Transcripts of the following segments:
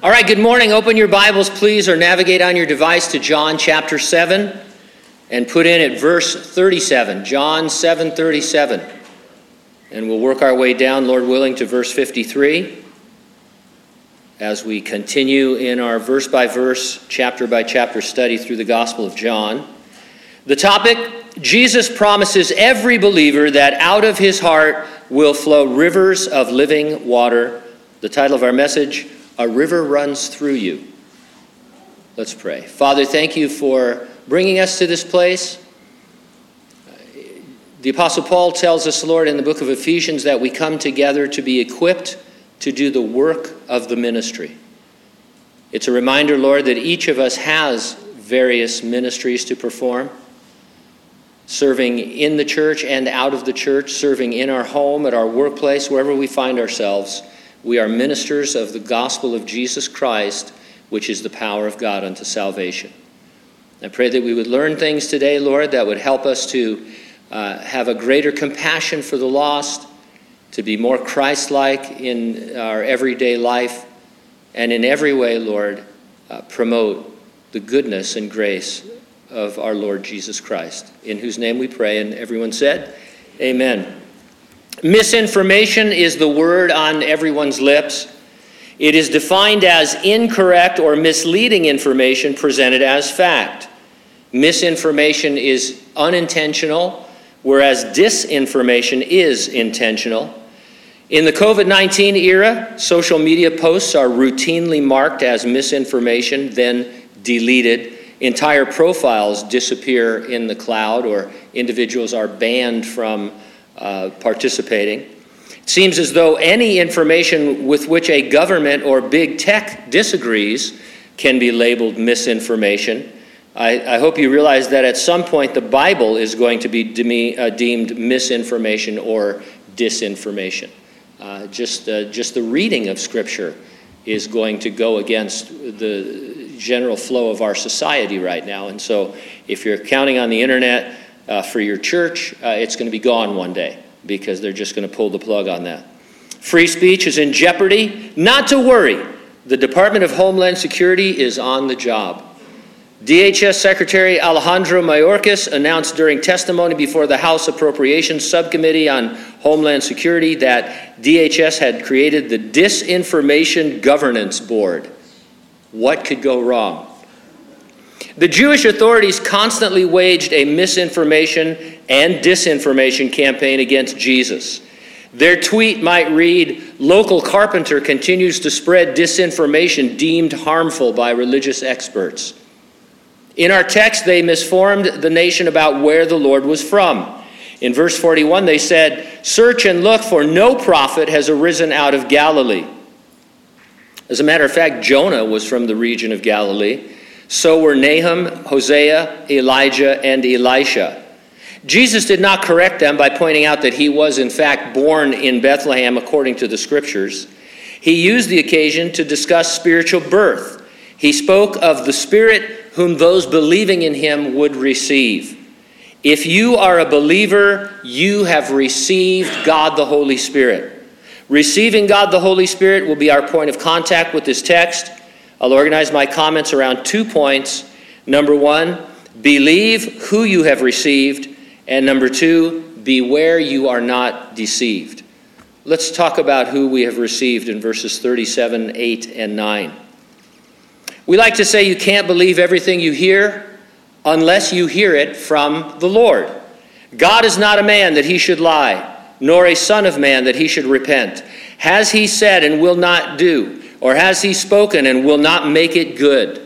All right, good morning. Open your Bibles, please, or navigate on your device to John chapter 7 and put in at verse 37. John 7 37. And we'll work our way down, Lord willing, to verse 53 as we continue in our verse by verse, chapter by chapter study through the Gospel of John. The topic Jesus promises every believer that out of his heart will flow rivers of living water. The title of our message a river runs through you. Let's pray. Father, thank you for bringing us to this place. Uh, the Apostle Paul tells us, Lord, in the book of Ephesians, that we come together to be equipped to do the work of the ministry. It's a reminder, Lord, that each of us has various ministries to perform serving in the church and out of the church, serving in our home, at our workplace, wherever we find ourselves. We are ministers of the gospel of Jesus Christ, which is the power of God unto salvation. I pray that we would learn things today, Lord, that would help us to uh, have a greater compassion for the lost, to be more Christ like in our everyday life, and in every way, Lord, uh, promote the goodness and grace of our Lord Jesus Christ, in whose name we pray. And everyone said, Amen. Misinformation is the word on everyone's lips. It is defined as incorrect or misleading information presented as fact. Misinformation is unintentional, whereas disinformation is intentional. In the COVID 19 era, social media posts are routinely marked as misinformation, then deleted. Entire profiles disappear in the cloud, or individuals are banned from uh, participating. It seems as though any information with which a government or big tech disagrees can be labeled misinformation. I, I hope you realize that at some point the Bible is going to be uh, deemed misinformation or disinformation. Uh, just, uh, just the reading of Scripture is going to go against the general flow of our society right now. And so, if you're counting on the internet, uh, for your church, uh, it's going to be gone one day because they're just going to pull the plug on that. Free speech is in jeopardy. Not to worry, the Department of Homeland Security is on the job. DHS Secretary Alejandro Mayorkas announced during testimony before the House Appropriations Subcommittee on Homeland Security that DHS had created the Disinformation Governance Board. What could go wrong? The Jewish authorities constantly waged a misinformation and disinformation campaign against Jesus. Their tweet might read Local carpenter continues to spread disinformation deemed harmful by religious experts. In our text, they misformed the nation about where the Lord was from. In verse 41, they said, Search and look, for no prophet has arisen out of Galilee. As a matter of fact, Jonah was from the region of Galilee. So were Nahum, Hosea, Elijah, and Elisha. Jesus did not correct them by pointing out that he was, in fact, born in Bethlehem according to the scriptures. He used the occasion to discuss spiritual birth. He spoke of the Spirit whom those believing in him would receive. If you are a believer, you have received God the Holy Spirit. Receiving God the Holy Spirit will be our point of contact with this text. I'll organize my comments around two points. Number one, believe who you have received. And number two, beware you are not deceived. Let's talk about who we have received in verses 37, 8, and 9. We like to say you can't believe everything you hear unless you hear it from the Lord. God is not a man that he should lie, nor a son of man that he should repent. Has he said and will not do? Or has he spoken and will not make it good?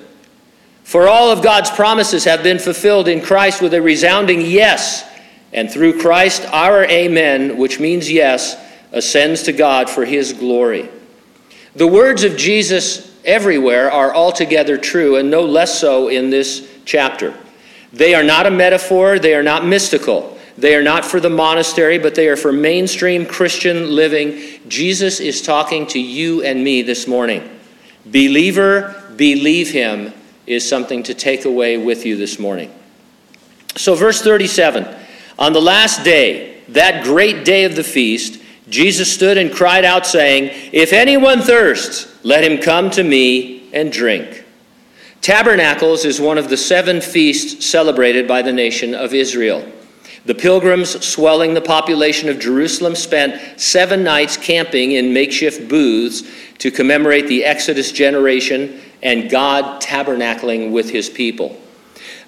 For all of God's promises have been fulfilled in Christ with a resounding yes. And through Christ, our amen, which means yes, ascends to God for his glory. The words of Jesus everywhere are altogether true, and no less so in this chapter. They are not a metaphor, they are not mystical. They are not for the monastery, but they are for mainstream Christian living. Jesus is talking to you and me this morning. Believer, believe him is something to take away with you this morning. So, verse 37 On the last day, that great day of the feast, Jesus stood and cried out, saying, If anyone thirsts, Let him come to me and drink. Tabernacles is one of the seven feasts celebrated by the nation of Israel. The pilgrims swelling the population of Jerusalem spent seven nights camping in makeshift booths to commemorate the Exodus generation and God tabernacling with his people.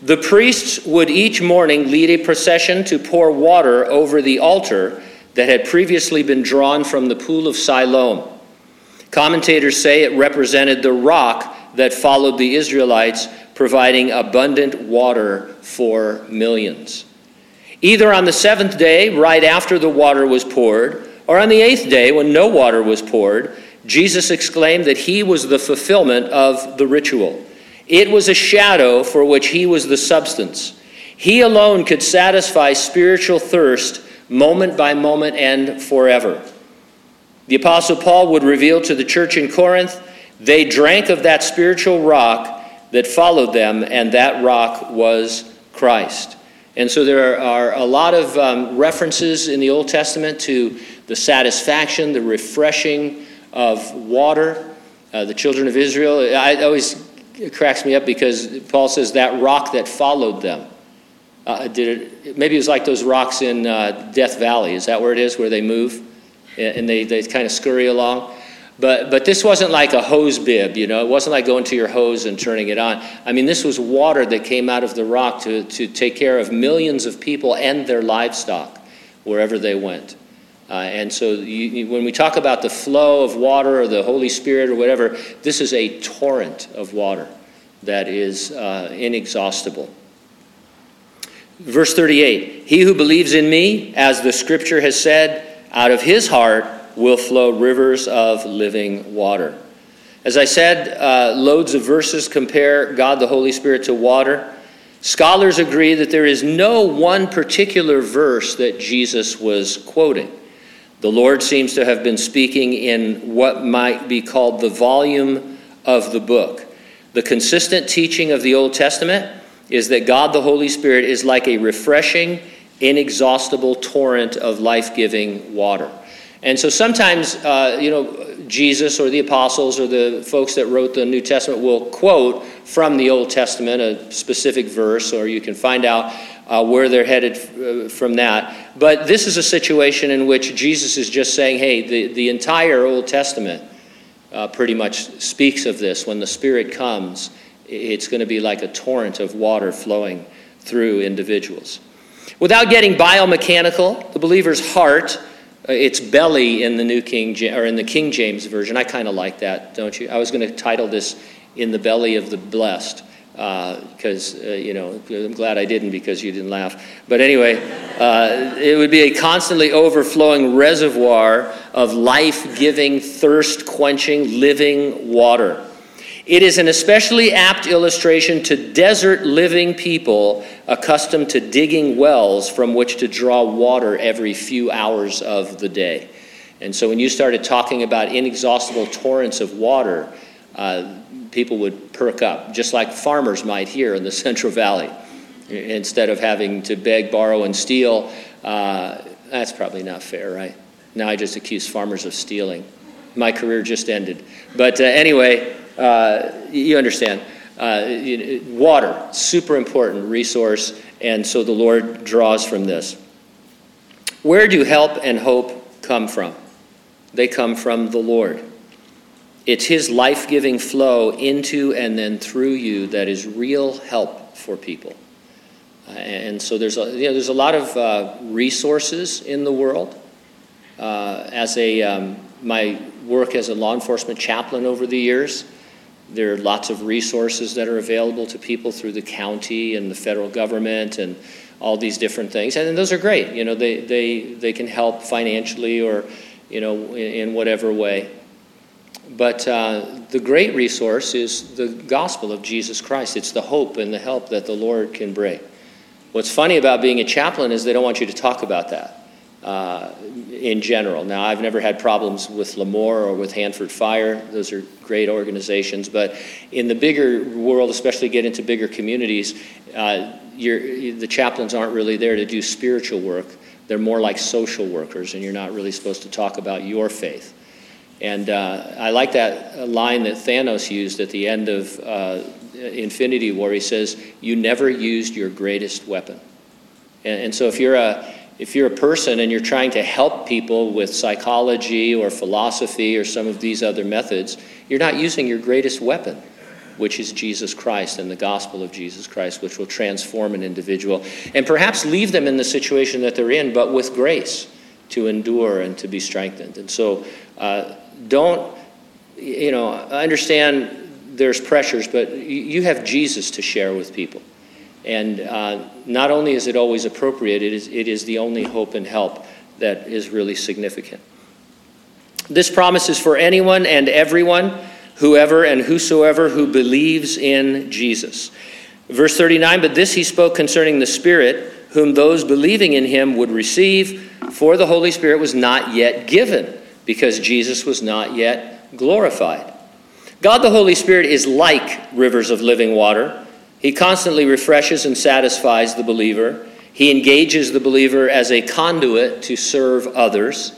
The priests would each morning lead a procession to pour water over the altar that had previously been drawn from the pool of Siloam. Commentators say it represented the rock that followed the Israelites, providing abundant water for millions. Either on the seventh day, right after the water was poured, or on the eighth day, when no water was poured, Jesus exclaimed that he was the fulfillment of the ritual. It was a shadow for which he was the substance. He alone could satisfy spiritual thirst moment by moment and forever. The Apostle Paul would reveal to the church in Corinth they drank of that spiritual rock that followed them, and that rock was Christ. And so there are a lot of um, references in the Old Testament to the satisfaction, the refreshing of water. Uh, the children of Israel, I always cracks me up because Paul says that rock that followed them. Uh, did it, maybe it was like those rocks in uh, Death Valley. Is that where it is, where they move and they, they kind of scurry along? But, but this wasn't like a hose bib, you know. It wasn't like going to your hose and turning it on. I mean, this was water that came out of the rock to, to take care of millions of people and their livestock wherever they went. Uh, and so you, when we talk about the flow of water or the Holy Spirit or whatever, this is a torrent of water that is uh, inexhaustible. Verse 38 He who believes in me, as the scripture has said, out of his heart will flow rivers of living water. As I said, uh, loads of verses compare God the Holy Spirit to water. Scholars agree that there is no one particular verse that Jesus was quoting. The Lord seems to have been speaking in what might be called the volume of the book. The consistent teaching of the Old Testament is that God the Holy Spirit is like a refreshing, inexhaustible torrent of life giving water. And so sometimes, uh, you know, Jesus or the apostles or the folks that wrote the New Testament will quote from the Old Testament a specific verse, or you can find out uh, where they're headed uh, from that. But this is a situation in which Jesus is just saying, hey, the, the entire Old Testament uh, pretty much speaks of this. When the Spirit comes, it's going to be like a torrent of water flowing through individuals. Without getting biomechanical, the believer's heart it's belly in the New King or in the King James version. I kind of like that, don't you? I was going to title this "In the Belly of the Blessed" because uh, uh, you know I'm glad I didn't because you didn't laugh. But anyway, uh, it would be a constantly overflowing reservoir of life-giving, thirst-quenching, living water. It is an especially apt illustration to desert living people accustomed to digging wells from which to draw water every few hours of the day. And so when you started talking about inexhaustible torrents of water, uh, people would perk up, just like farmers might here in the Central Valley. Instead of having to beg, borrow, and steal, uh, that's probably not fair, right? Now I just accuse farmers of stealing. My career just ended. But uh, anyway, uh, you understand. Uh, water, super important resource, and so the Lord draws from this. Where do help and hope come from? They come from the Lord. It's His life giving flow into and then through you that is real help for people. Uh, and so there's a, you know, there's a lot of uh, resources in the world. Uh, as a, um, my work as a law enforcement chaplain over the years, there are lots of resources that are available to people through the county and the federal government and all these different things. And those are great. You know, they, they, they can help financially or, you know, in, whatever way. But uh, the great resource is the gospel of Jesus Christ. It's the hope and the help that the Lord can bring. What's funny about being a chaplain is they don't want you to talk about that uh, in general. Now, I've never had problems with Lemoore or with Hanford Fire. Those are great organizations. But in the bigger world, especially get into bigger communities, uh, the chaplains aren't really there to do spiritual work. They're more like social workers, and you're not really supposed to talk about your faith. And uh, I like that line that Thanos used at the end of uh, Infinity War. He says, You never used your greatest weapon. And, and so if you're a if you're a person and you're trying to help people with psychology or philosophy or some of these other methods, you're not using your greatest weapon, which is Jesus Christ and the gospel of Jesus Christ, which will transform an individual and perhaps leave them in the situation that they're in, but with grace to endure and to be strengthened. And so uh, don't, you know, understand there's pressures, but you have Jesus to share with people. And uh, not only is it always appropriate, it is, it is the only hope and help that is really significant. This promise is for anyone and everyone, whoever and whosoever who believes in Jesus. Verse 39 But this he spoke concerning the Spirit, whom those believing in him would receive, for the Holy Spirit was not yet given, because Jesus was not yet glorified. God the Holy Spirit is like rivers of living water he constantly refreshes and satisfies the believer. He engages the believer as a conduit to serve others.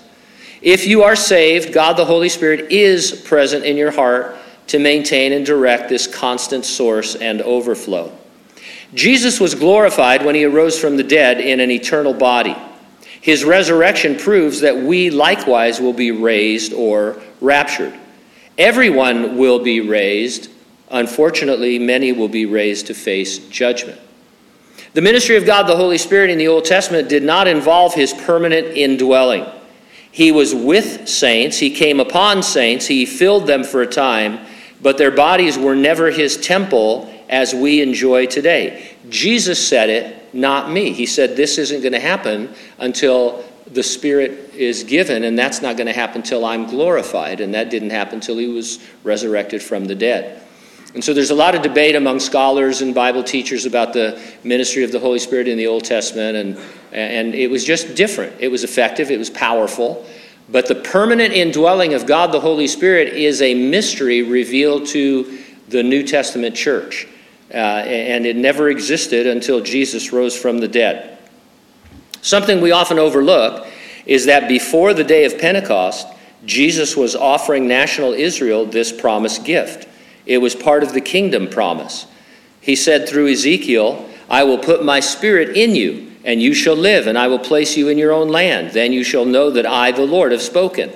If you are saved, God the Holy Spirit is present in your heart to maintain and direct this constant source and overflow. Jesus was glorified when he arose from the dead in an eternal body. His resurrection proves that we likewise will be raised or raptured. Everyone will be raised Unfortunately, many will be raised to face judgment. The ministry of God, the Holy Spirit, in the Old Testament did not involve his permanent indwelling. He was with saints, he came upon saints, he filled them for a time, but their bodies were never his temple as we enjoy today. Jesus said it, not me. He said, This isn't going to happen until the Spirit is given, and that's not going to happen until I'm glorified. And that didn't happen until he was resurrected from the dead. And so there's a lot of debate among scholars and Bible teachers about the ministry of the Holy Spirit in the Old Testament, and, and it was just different. It was effective, it was powerful. But the permanent indwelling of God the Holy Spirit is a mystery revealed to the New Testament church. Uh, and it never existed until Jesus rose from the dead. Something we often overlook is that before the day of Pentecost, Jesus was offering national Israel this promised gift. It was part of the kingdom promise. He said through Ezekiel, I will put my spirit in you, and you shall live, and I will place you in your own land. Then you shall know that I, the Lord, have spoken.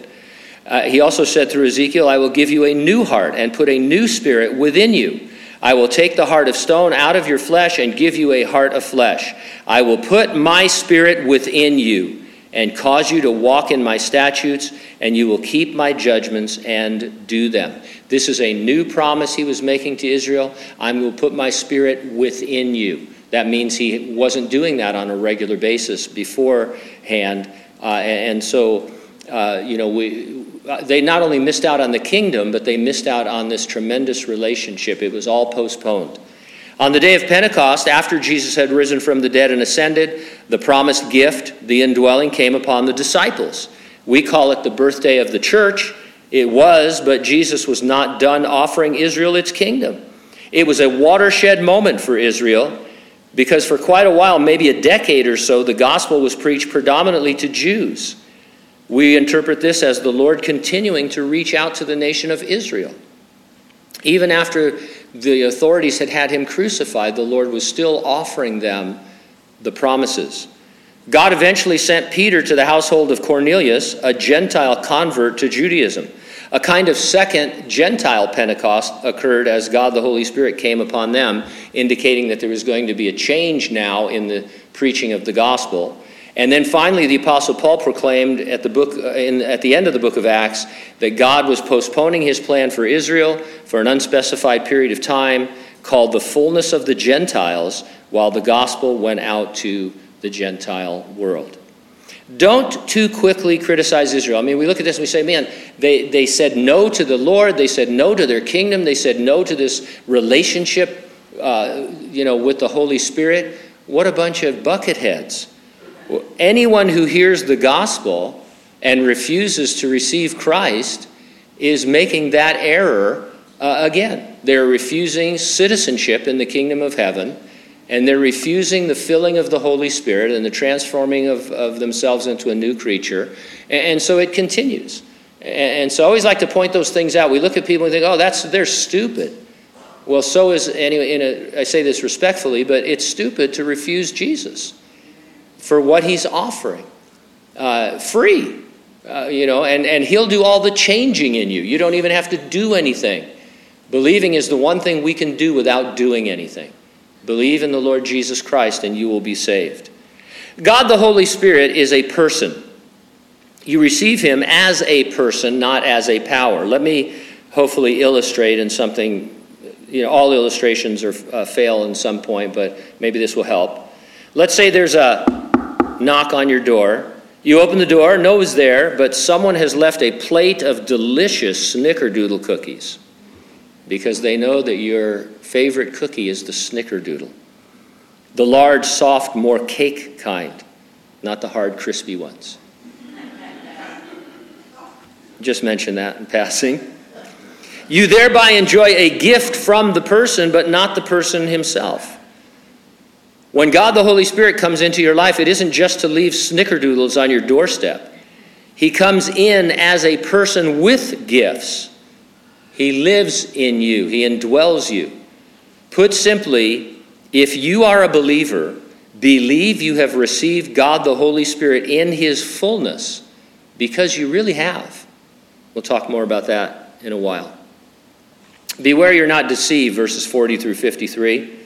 Uh, he also said through Ezekiel, I will give you a new heart and put a new spirit within you. I will take the heart of stone out of your flesh and give you a heart of flesh. I will put my spirit within you and cause you to walk in my statutes, and you will keep my judgments and do them. This is a new promise he was making to Israel. I will put my spirit within you. That means he wasn't doing that on a regular basis beforehand. Uh, and so, uh, you know, we, uh, they not only missed out on the kingdom, but they missed out on this tremendous relationship. It was all postponed. On the day of Pentecost, after Jesus had risen from the dead and ascended, the promised gift, the indwelling, came upon the disciples. We call it the birthday of the church it was, but Jesus was not done offering Israel its kingdom. It was a watershed moment for Israel because for quite a while, maybe a decade or so, the gospel was preached predominantly to Jews. We interpret this as the Lord continuing to reach out to the nation of Israel. Even after the authorities had had him crucified, the Lord was still offering them the promises. God eventually sent Peter to the household of Cornelius, a Gentile convert to Judaism. A kind of second Gentile Pentecost occurred as God the Holy Spirit came upon them, indicating that there was going to be a change now in the preaching of the gospel. And then finally, the Apostle Paul proclaimed at the, book, uh, in, at the end of the book of Acts that God was postponing his plan for Israel for an unspecified period of time called the fullness of the Gentiles while the gospel went out to the Gentile world. Don't too quickly criticize Israel. I mean, we look at this and we say, man, they, they said no to the Lord. They said no to their kingdom. They said no to this relationship, uh, you know, with the Holy Spirit. What a bunch of bucketheads. Anyone who hears the gospel and refuses to receive Christ is making that error uh, again. They're refusing citizenship in the kingdom of heaven and they're refusing the filling of the Holy Spirit and the transforming of, of themselves into a new creature. And, and so it continues. And so I always like to point those things out. We look at people and think, oh, that's, they're stupid. Well, so is, anyway, in a, I say this respectfully, but it's stupid to refuse Jesus for what he's offering. Uh, free, uh, you know, and, and he'll do all the changing in you. You don't even have to do anything. Believing is the one thing we can do without doing anything. Believe in the Lord Jesus Christ and you will be saved. God the Holy Spirit is a person. You receive him as a person, not as a power. Let me hopefully illustrate in something, you know, all illustrations are, uh, fail in some point, but maybe this will help. Let's say there's a knock on your door. You open the door, no one's there, but someone has left a plate of delicious snickerdoodle cookies because they know that your favorite cookie is the snickerdoodle. The large, soft, more cake kind, not the hard, crispy ones. Just mention that in passing. You thereby enjoy a gift from the person, but not the person himself. When God the Holy Spirit comes into your life, it isn't just to leave snickerdoodles on your doorstep. He comes in as a person with gifts. He lives in you, He indwells you. Put simply, if you are a believer, believe you have received God the Holy Spirit in His fullness because you really have. We'll talk more about that in a while. Beware you're not deceived, verses 40 through 53.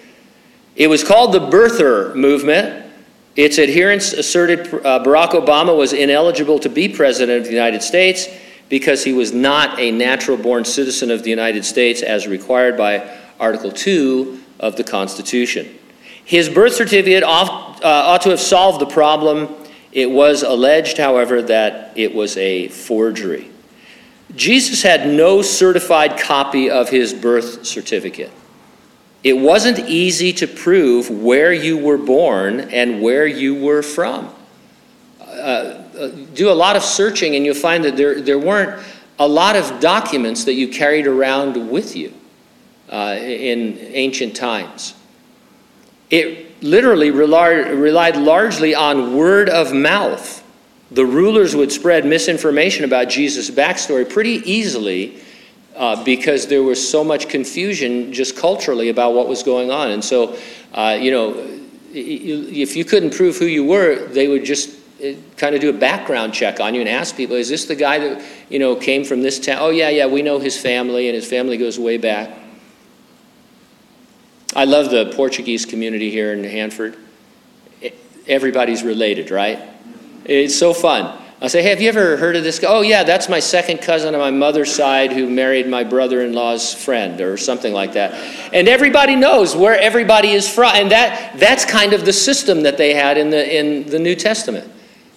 It was called the birther movement. Its adherents asserted uh, Barack Obama was ineligible to be president of the United States because he was not a natural born citizen of the United States as required by Article 2 of the Constitution. His birth certificate ought, uh, ought to have solved the problem. It was alleged, however, that it was a forgery. Jesus had no certified copy of his birth certificate. It wasn't easy to prove where you were born and where you were from. Uh, uh, do a lot of searching, and you'll find that there, there weren't a lot of documents that you carried around with you uh, in ancient times. It literally relied, relied largely on word of mouth. The rulers would spread misinformation about Jesus' backstory pretty easily uh, because there was so much confusion just culturally about what was going on. And so, uh, you know, if you couldn't prove who you were, they would just kind of do a background check on you and ask people, is this the guy that, you know, came from this town? Oh, yeah, yeah, we know his family, and his family goes way back. I love the Portuguese community here in Hanford. Everybody's related, right? It's so fun. I say, hey, have you ever heard of this guy? Oh, yeah, that's my second cousin on my mother's side who married my brother in law's friend, or something like that. And everybody knows where everybody is from. And that, that's kind of the system that they had in the, in the New Testament.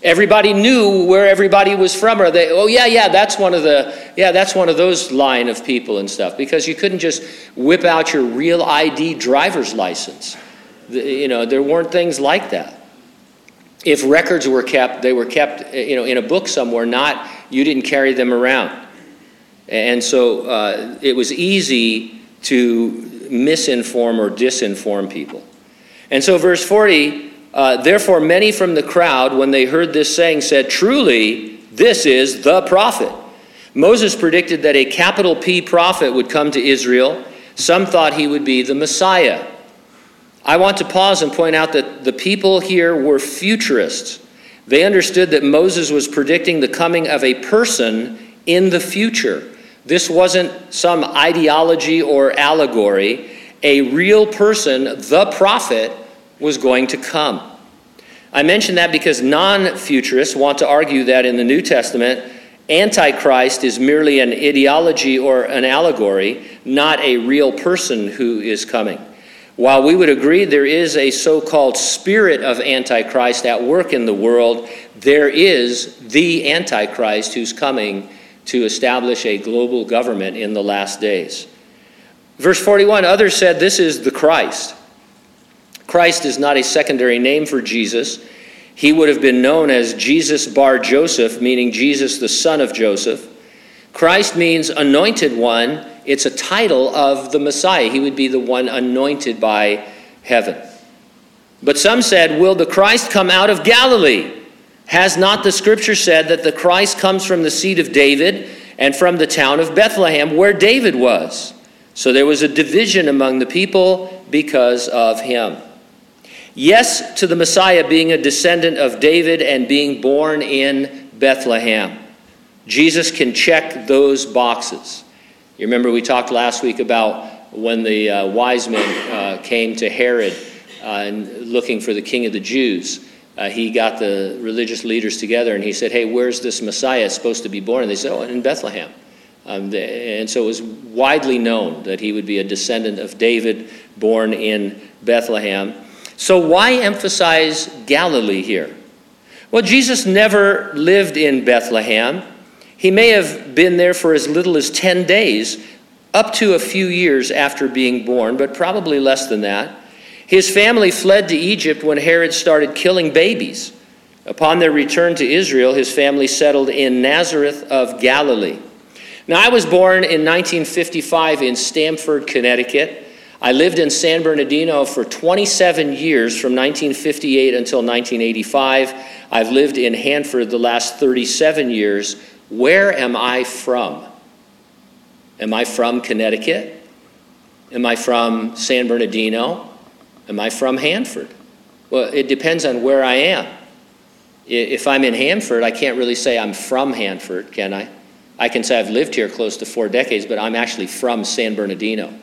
Everybody knew where everybody was from, or they, oh yeah, yeah, that's one of the, yeah, that's one of those line of people and stuff. Because you couldn't just whip out your real ID driver's license. The, you know, there weren't things like that if records were kept, they were kept you know, in a book somewhere, not you didn't carry them around. And so uh, it was easy to misinform or disinform people. And so, verse 40 uh, therefore, many from the crowd, when they heard this saying, said, Truly, this is the prophet. Moses predicted that a capital P prophet would come to Israel. Some thought he would be the Messiah. I want to pause and point out that the people here were futurists. They understood that Moses was predicting the coming of a person in the future. This wasn't some ideology or allegory. A real person, the prophet, was going to come. I mention that because non futurists want to argue that in the New Testament, Antichrist is merely an ideology or an allegory, not a real person who is coming. While we would agree there is a so called spirit of Antichrist at work in the world, there is the Antichrist who's coming to establish a global government in the last days. Verse 41 Others said, This is the Christ. Christ is not a secondary name for Jesus. He would have been known as Jesus bar Joseph, meaning Jesus the son of Joseph. Christ means anointed one it's a title of the Messiah. He would be the one anointed by heaven. But some said, Will the Christ come out of Galilee? Has not the scripture said that the Christ comes from the seed of David and from the town of Bethlehem, where David was? So there was a division among the people because of him. Yes to the Messiah being a descendant of David and being born in Bethlehem. Jesus can check those boxes. You remember we talked last week about when the uh, wise men uh, came to Herod uh, and looking for the king of the Jews uh, he got the religious leaders together and he said, Hey, where's this Messiah supposed to be born? And they said, Oh, in Bethlehem. Um, and so it was widely known that he would be a descendant of David born in Bethlehem. So, why emphasize Galilee here? Well, Jesus never lived in Bethlehem. He may have been there for as little as 10 days, up to a few years after being born, but probably less than that. His family fled to Egypt when Herod started killing babies. Upon their return to Israel, his family settled in Nazareth of Galilee. Now, I was born in 1955 in Stamford, Connecticut. I lived in San Bernardino for 27 years from 1958 until 1985. I've lived in Hanford the last 37 years. Where am I from? Am I from Connecticut? Am I from San Bernardino? Am I from Hanford? Well, it depends on where I am. If I'm in Hanford, I can't really say I'm from Hanford, can I? I can say I've lived here close to four decades, but I'm actually from San Bernardino.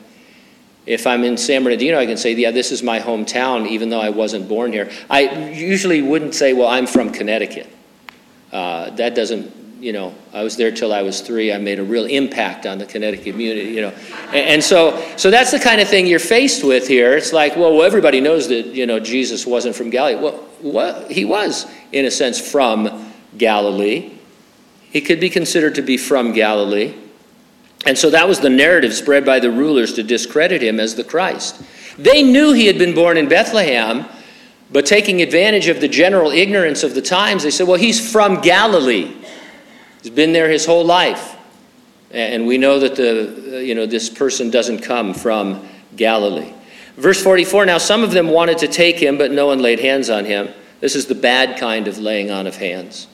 If I'm in San Bernardino, I can say, yeah, this is my hometown, even though I wasn't born here. I usually wouldn't say, well, I'm from Connecticut. Uh, that doesn't you know, I was there till I was three. I made a real impact on the Connecticut community, you know. And, and, so, so that's the kind of thing you're faced with here. It's like, well, everybody knows that, you know, Jesus wasn't from Galilee. Well, what? he was, in a sense, from Galilee. He could be considered to be from Galilee. And so that was the narrative spread by the rulers to discredit him as the Christ. They knew he had been born in Bethlehem, but taking advantage of the general ignorance of the times, they said, well, he's from Galilee. He's been there his whole life. And we know that the, uh, you know, this person doesn't come from Galilee. Verse 44 Now some of them wanted to take him, but no one laid hands on him. This is the bad kind of laying on of hands.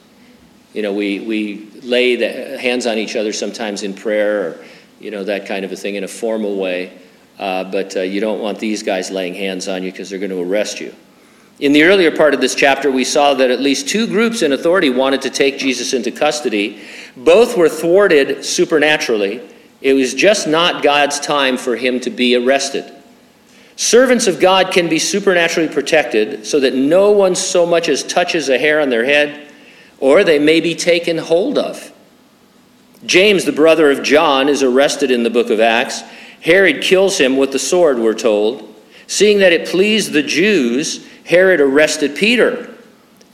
You know, we, we lay the hands on each other sometimes in prayer or, you know, that kind of a thing in a formal way. Uh, but uh, you don't want these guys laying hands on you because they're going to arrest you. In the earlier part of this chapter, we saw that at least two groups in authority wanted to take Jesus into custody. Both were thwarted supernaturally. It was just not God's time for him to be arrested. Servants of God can be supernaturally protected so that no one so much as touches a hair on their head, or they may be taken hold of. James, the brother of John, is arrested in the book of Acts. Herod kills him with the sword, we're told. Seeing that it pleased the Jews, Herod arrested Peter.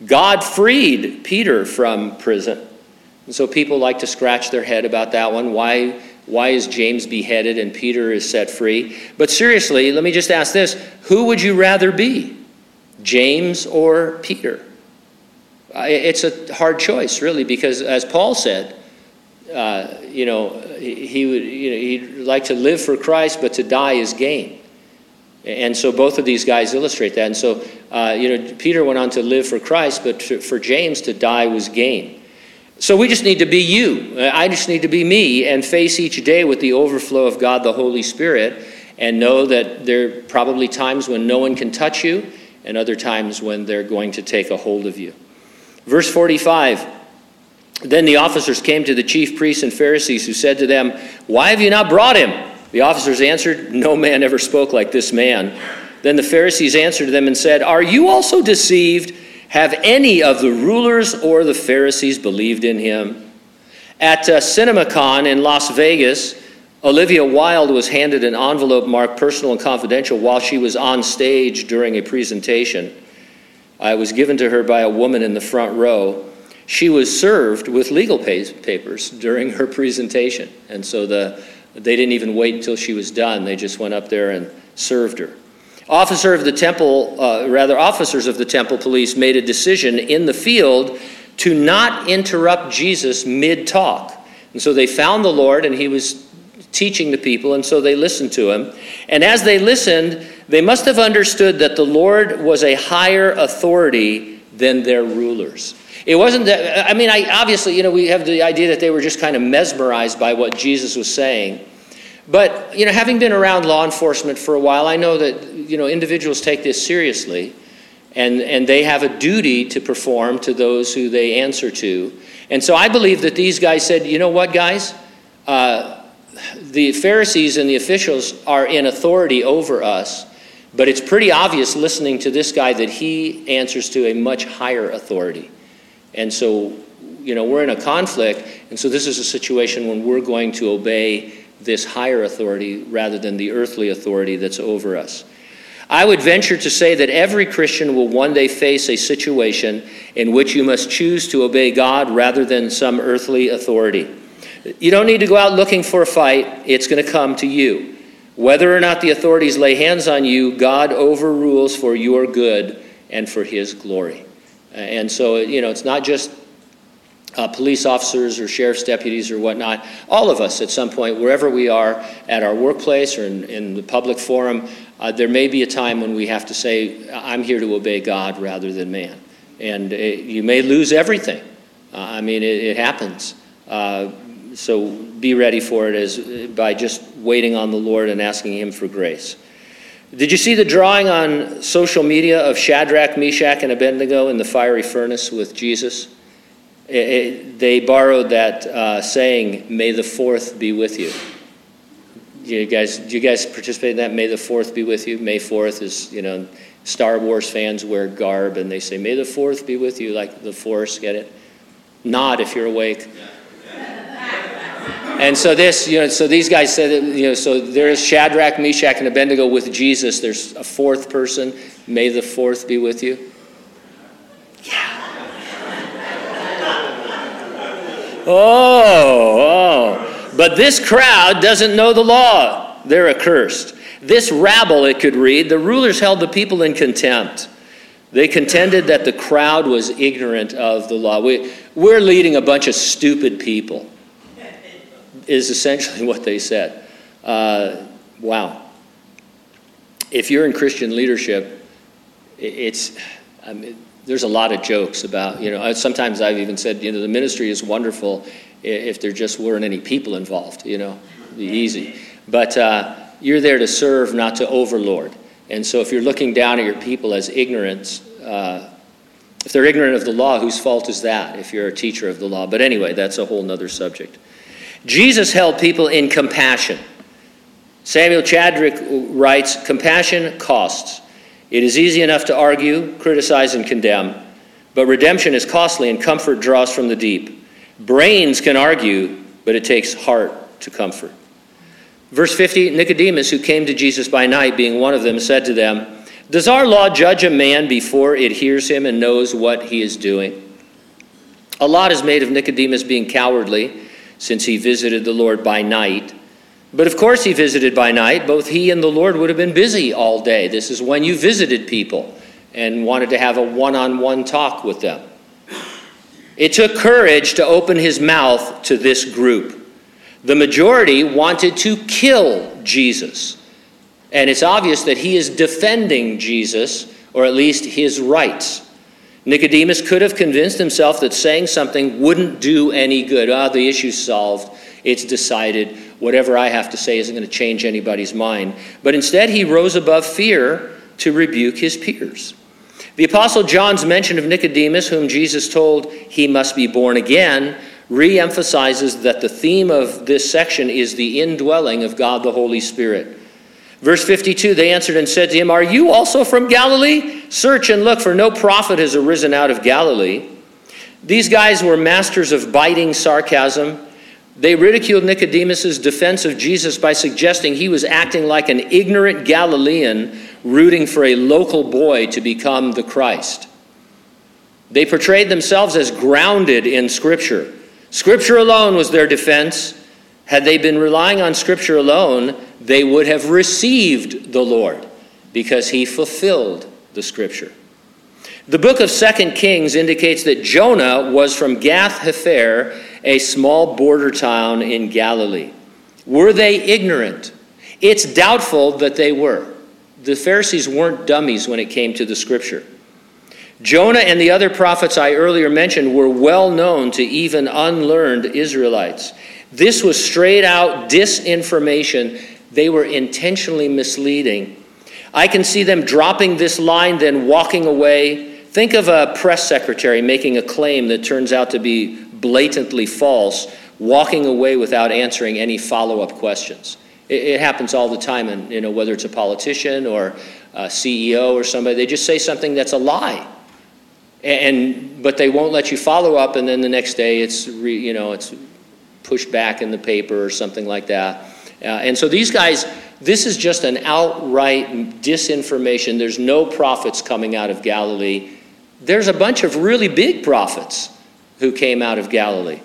God freed Peter from prison. And so people like to scratch their head about that one. Why, why is James beheaded and Peter is set free? But seriously, let me just ask this who would you rather be, James or Peter? It's a hard choice, really, because as Paul said, uh, you know, he would, you know, he'd like to live for Christ, but to die is gain. And so both of these guys illustrate that. And so, uh, you know, Peter went on to live for Christ, but to, for James to die was gain. So we just need to be you. I just need to be me and face each day with the overflow of God, the Holy Spirit, and know that there are probably times when no one can touch you and other times when they're going to take a hold of you. Verse 45 Then the officers came to the chief priests and Pharisees, who said to them, Why have you not brought him? The officers answered, No man ever spoke like this man. Then the Pharisees answered them and said, Are you also deceived? Have any of the rulers or the Pharisees believed in him? At uh, CinemaCon in Las Vegas, Olivia Wilde was handed an envelope marked personal and confidential while she was on stage during a presentation. It was given to her by a woman in the front row. She was served with legal papers during her presentation. And so the they didn't even wait until she was done. They just went up there and served her. Officer of the temple, uh, rather, officers of the temple police made a decision in the field to not interrupt Jesus mid talk. And so they found the Lord, and he was teaching the people, and so they listened to him. And as they listened, they must have understood that the Lord was a higher authority than their rulers. It wasn't that, I mean, I, obviously, you know, we have the idea that they were just kind of mesmerized by what Jesus was saying. But, you know, having been around law enforcement for a while, I know that, you know, individuals take this seriously and, and they have a duty to perform to those who they answer to. And so I believe that these guys said, you know what, guys? Uh, the Pharisees and the officials are in authority over us, but it's pretty obvious listening to this guy that he answers to a much higher authority. And so, you know, we're in a conflict, and so this is a situation when we're going to obey this higher authority rather than the earthly authority that's over us. I would venture to say that every Christian will one day face a situation in which you must choose to obey God rather than some earthly authority. You don't need to go out looking for a fight, it's going to come to you. Whether or not the authorities lay hands on you, God overrules for your good and for his glory. And so, you know, it's not just uh, police officers or sheriff's deputies or whatnot. All of us, at some point, wherever we are, at our workplace or in, in the public forum, uh, there may be a time when we have to say, I'm here to obey God rather than man. And it, you may lose everything. Uh, I mean, it, it happens. So be ready for it as by just waiting on the Lord and asking Him for grace. Did you see the drawing on social media of Shadrach, Meshach, and Abednego in the fiery furnace with Jesus? It, it, they borrowed that uh, saying, "May the Fourth be with you." You guys, do you guys participate in that? May the Fourth be with you. May Fourth is, you know, Star Wars fans wear garb and they say, "May the Fourth be with you," like the Force. Get it? Nod if you're awake. Yeah. And so this, you know, so these guys said, that, you know, so there's Shadrach, Meshach, and Abednego with Jesus. There's a fourth person. May the fourth be with you. Yeah. Oh, oh. But this crowd doesn't know the law. They're accursed. This rabble, it could read, the rulers held the people in contempt. They contended that the crowd was ignorant of the law. We, we're leading a bunch of stupid people is essentially what they said. Uh, wow. If you're in Christian leadership, it's, I mean, there's a lot of jokes about, you know, sometimes I've even said, you know, the ministry is wonderful if there just weren't any people involved, you know, be easy. But uh, you're there to serve, not to overlord. And so if you're looking down at your people as ignorance, uh, if they're ignorant of the law, whose fault is that if you're a teacher of the law? But anyway, that's a whole other subject. Jesus held people in compassion. Samuel Chadwick writes Compassion costs. It is easy enough to argue, criticize, and condemn, but redemption is costly and comfort draws from the deep. Brains can argue, but it takes heart to comfort. Verse 50 Nicodemus, who came to Jesus by night, being one of them, said to them, Does our law judge a man before it hears him and knows what he is doing? A lot is made of Nicodemus being cowardly since he visited the Lord by night. But of course, he visited by night. Both he and the Lord would have been busy all day. This is when you visited people and wanted to have a one on one talk with them. It took courage to open his mouth to this group. The majority wanted to kill Jesus. And it's obvious that he is defending Jesus, or at least his rights. Nicodemus could have convinced himself that saying something wouldn't do any good. Ah, the issue's solved. It's decided. Whatever I have to say isn't going to change anybody's mind. But instead, he rose above fear to rebuke his peers. The Apostle John's mention of Nicodemus, whom Jesus told he must be born again, re emphasizes that the theme of this section is the indwelling of God the Holy Spirit. Verse 52 They answered and said to him, Are you also from Galilee? Search and look, for no prophet has arisen out of Galilee. These guys were masters of biting sarcasm. They ridiculed Nicodemus' defense of Jesus by suggesting he was acting like an ignorant Galilean rooting for a local boy to become the Christ. They portrayed themselves as grounded in Scripture. Scripture alone was their defense. Had they been relying on Scripture alone, they would have received the Lord because he fulfilled the Scripture. The book of Second Kings indicates that Jonah was from Gath Hepher, a small border town in Galilee. Were they ignorant? It's doubtful that they were. The Pharisees weren't dummies when it came to the Scripture. Jonah and the other prophets I earlier mentioned were well known to even unlearned Israelites. This was straight out disinformation. They were intentionally misleading. I can see them dropping this line, then walking away. Think of a press secretary making a claim that turns out to be blatantly false, walking away without answering any follow up questions. It, it, happens all the time, and you know whether it's a politician or a CEO or somebody, they just say something that's a lie and but they won't let you follow up and then the next day it's re, you know it's pushed back in the paper or something like that. Uh, and so these guys this is just an outright disinformation. There's no prophets coming out of galilee. There's a bunch of really big prophets who came out of galilee.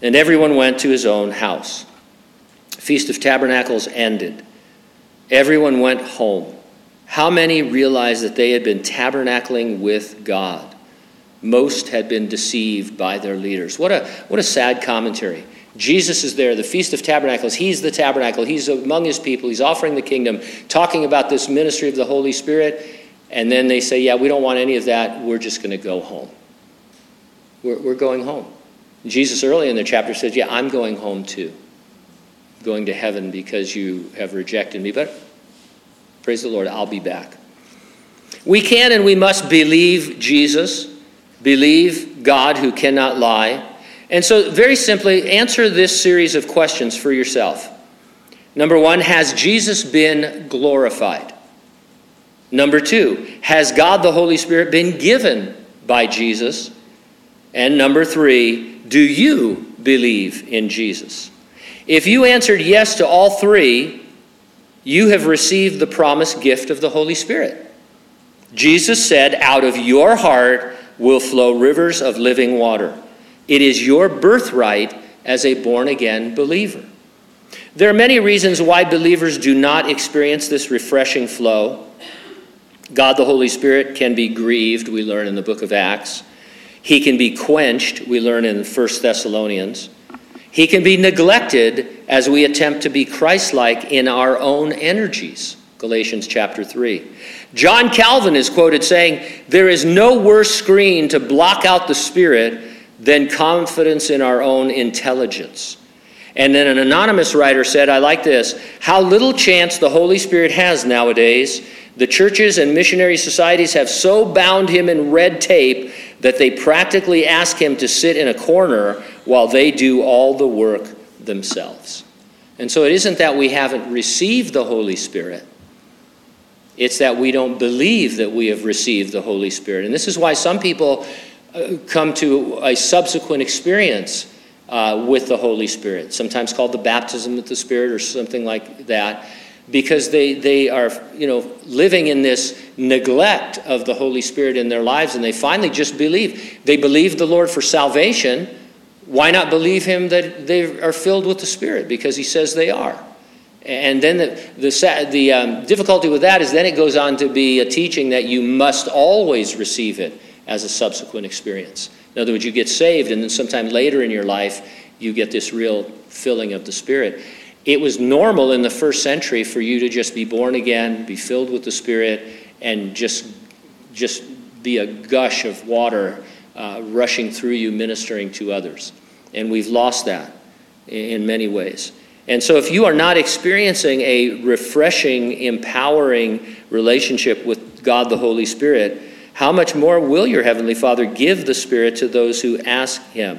And everyone went to his own house. Feast of tabernacles ended. Everyone went home. How many realized that they had been tabernacling with God? Most had been deceived by their leaders. What a, what a sad commentary. Jesus is there, the Feast of Tabernacles. He's the tabernacle. He's among his people. He's offering the kingdom, talking about this ministry of the Holy Spirit. And then they say, Yeah, we don't want any of that. We're just going to go home. We're, we're going home. Jesus, early in the chapter, says, Yeah, I'm going home too. going to heaven because you have rejected me. But Praise the Lord, I'll be back. We can and we must believe Jesus, believe God who cannot lie. And so, very simply, answer this series of questions for yourself. Number one, has Jesus been glorified? Number two, has God the Holy Spirit been given by Jesus? And number three, do you believe in Jesus? If you answered yes to all three, you have received the promised gift of the Holy Spirit. Jesus said, Out of your heart will flow rivers of living water. It is your birthright as a born again believer. There are many reasons why believers do not experience this refreshing flow. God the Holy Spirit can be grieved, we learn in the book of Acts. He can be quenched, we learn in 1 Thessalonians. He can be neglected as we attempt to be Christ like in our own energies. Galatians chapter 3. John Calvin is quoted saying, There is no worse screen to block out the Spirit than confidence in our own intelligence. And then an anonymous writer said, I like this, how little chance the Holy Spirit has nowadays. The churches and missionary societies have so bound him in red tape that they practically ask him to sit in a corner while they do all the work themselves. And so it isn't that we haven't received the Holy Spirit, it's that we don't believe that we have received the Holy Spirit. And this is why some people uh, come to a subsequent experience uh, with the Holy Spirit, sometimes called the baptism with the Spirit or something like that because they, they are you know living in this neglect of the holy spirit in their lives and they finally just believe. They believe the lord for salvation. Why not believe him that they are filled with the spirit? Because he says they are and then the, the, the um, difficulty with that is then it goes on to be a teaching that you must always receive it as a subsequent experience in other words you get saved and then sometime later in your life you get this real filling of the spirit it was normal in the first century for you to just be born again, be filled with the Spirit, and just, just be a gush of water uh, rushing through you, ministering to others. And we've lost that in many ways. And so, if you are not experiencing a refreshing, empowering relationship with God the Holy Spirit, how much more will your Heavenly Father give the Spirit to those who ask Him?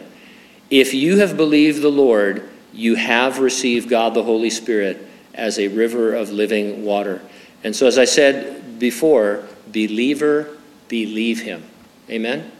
If you have believed the Lord, you have received God the Holy Spirit as a river of living water. And so, as I said before, believer, believe him. Amen?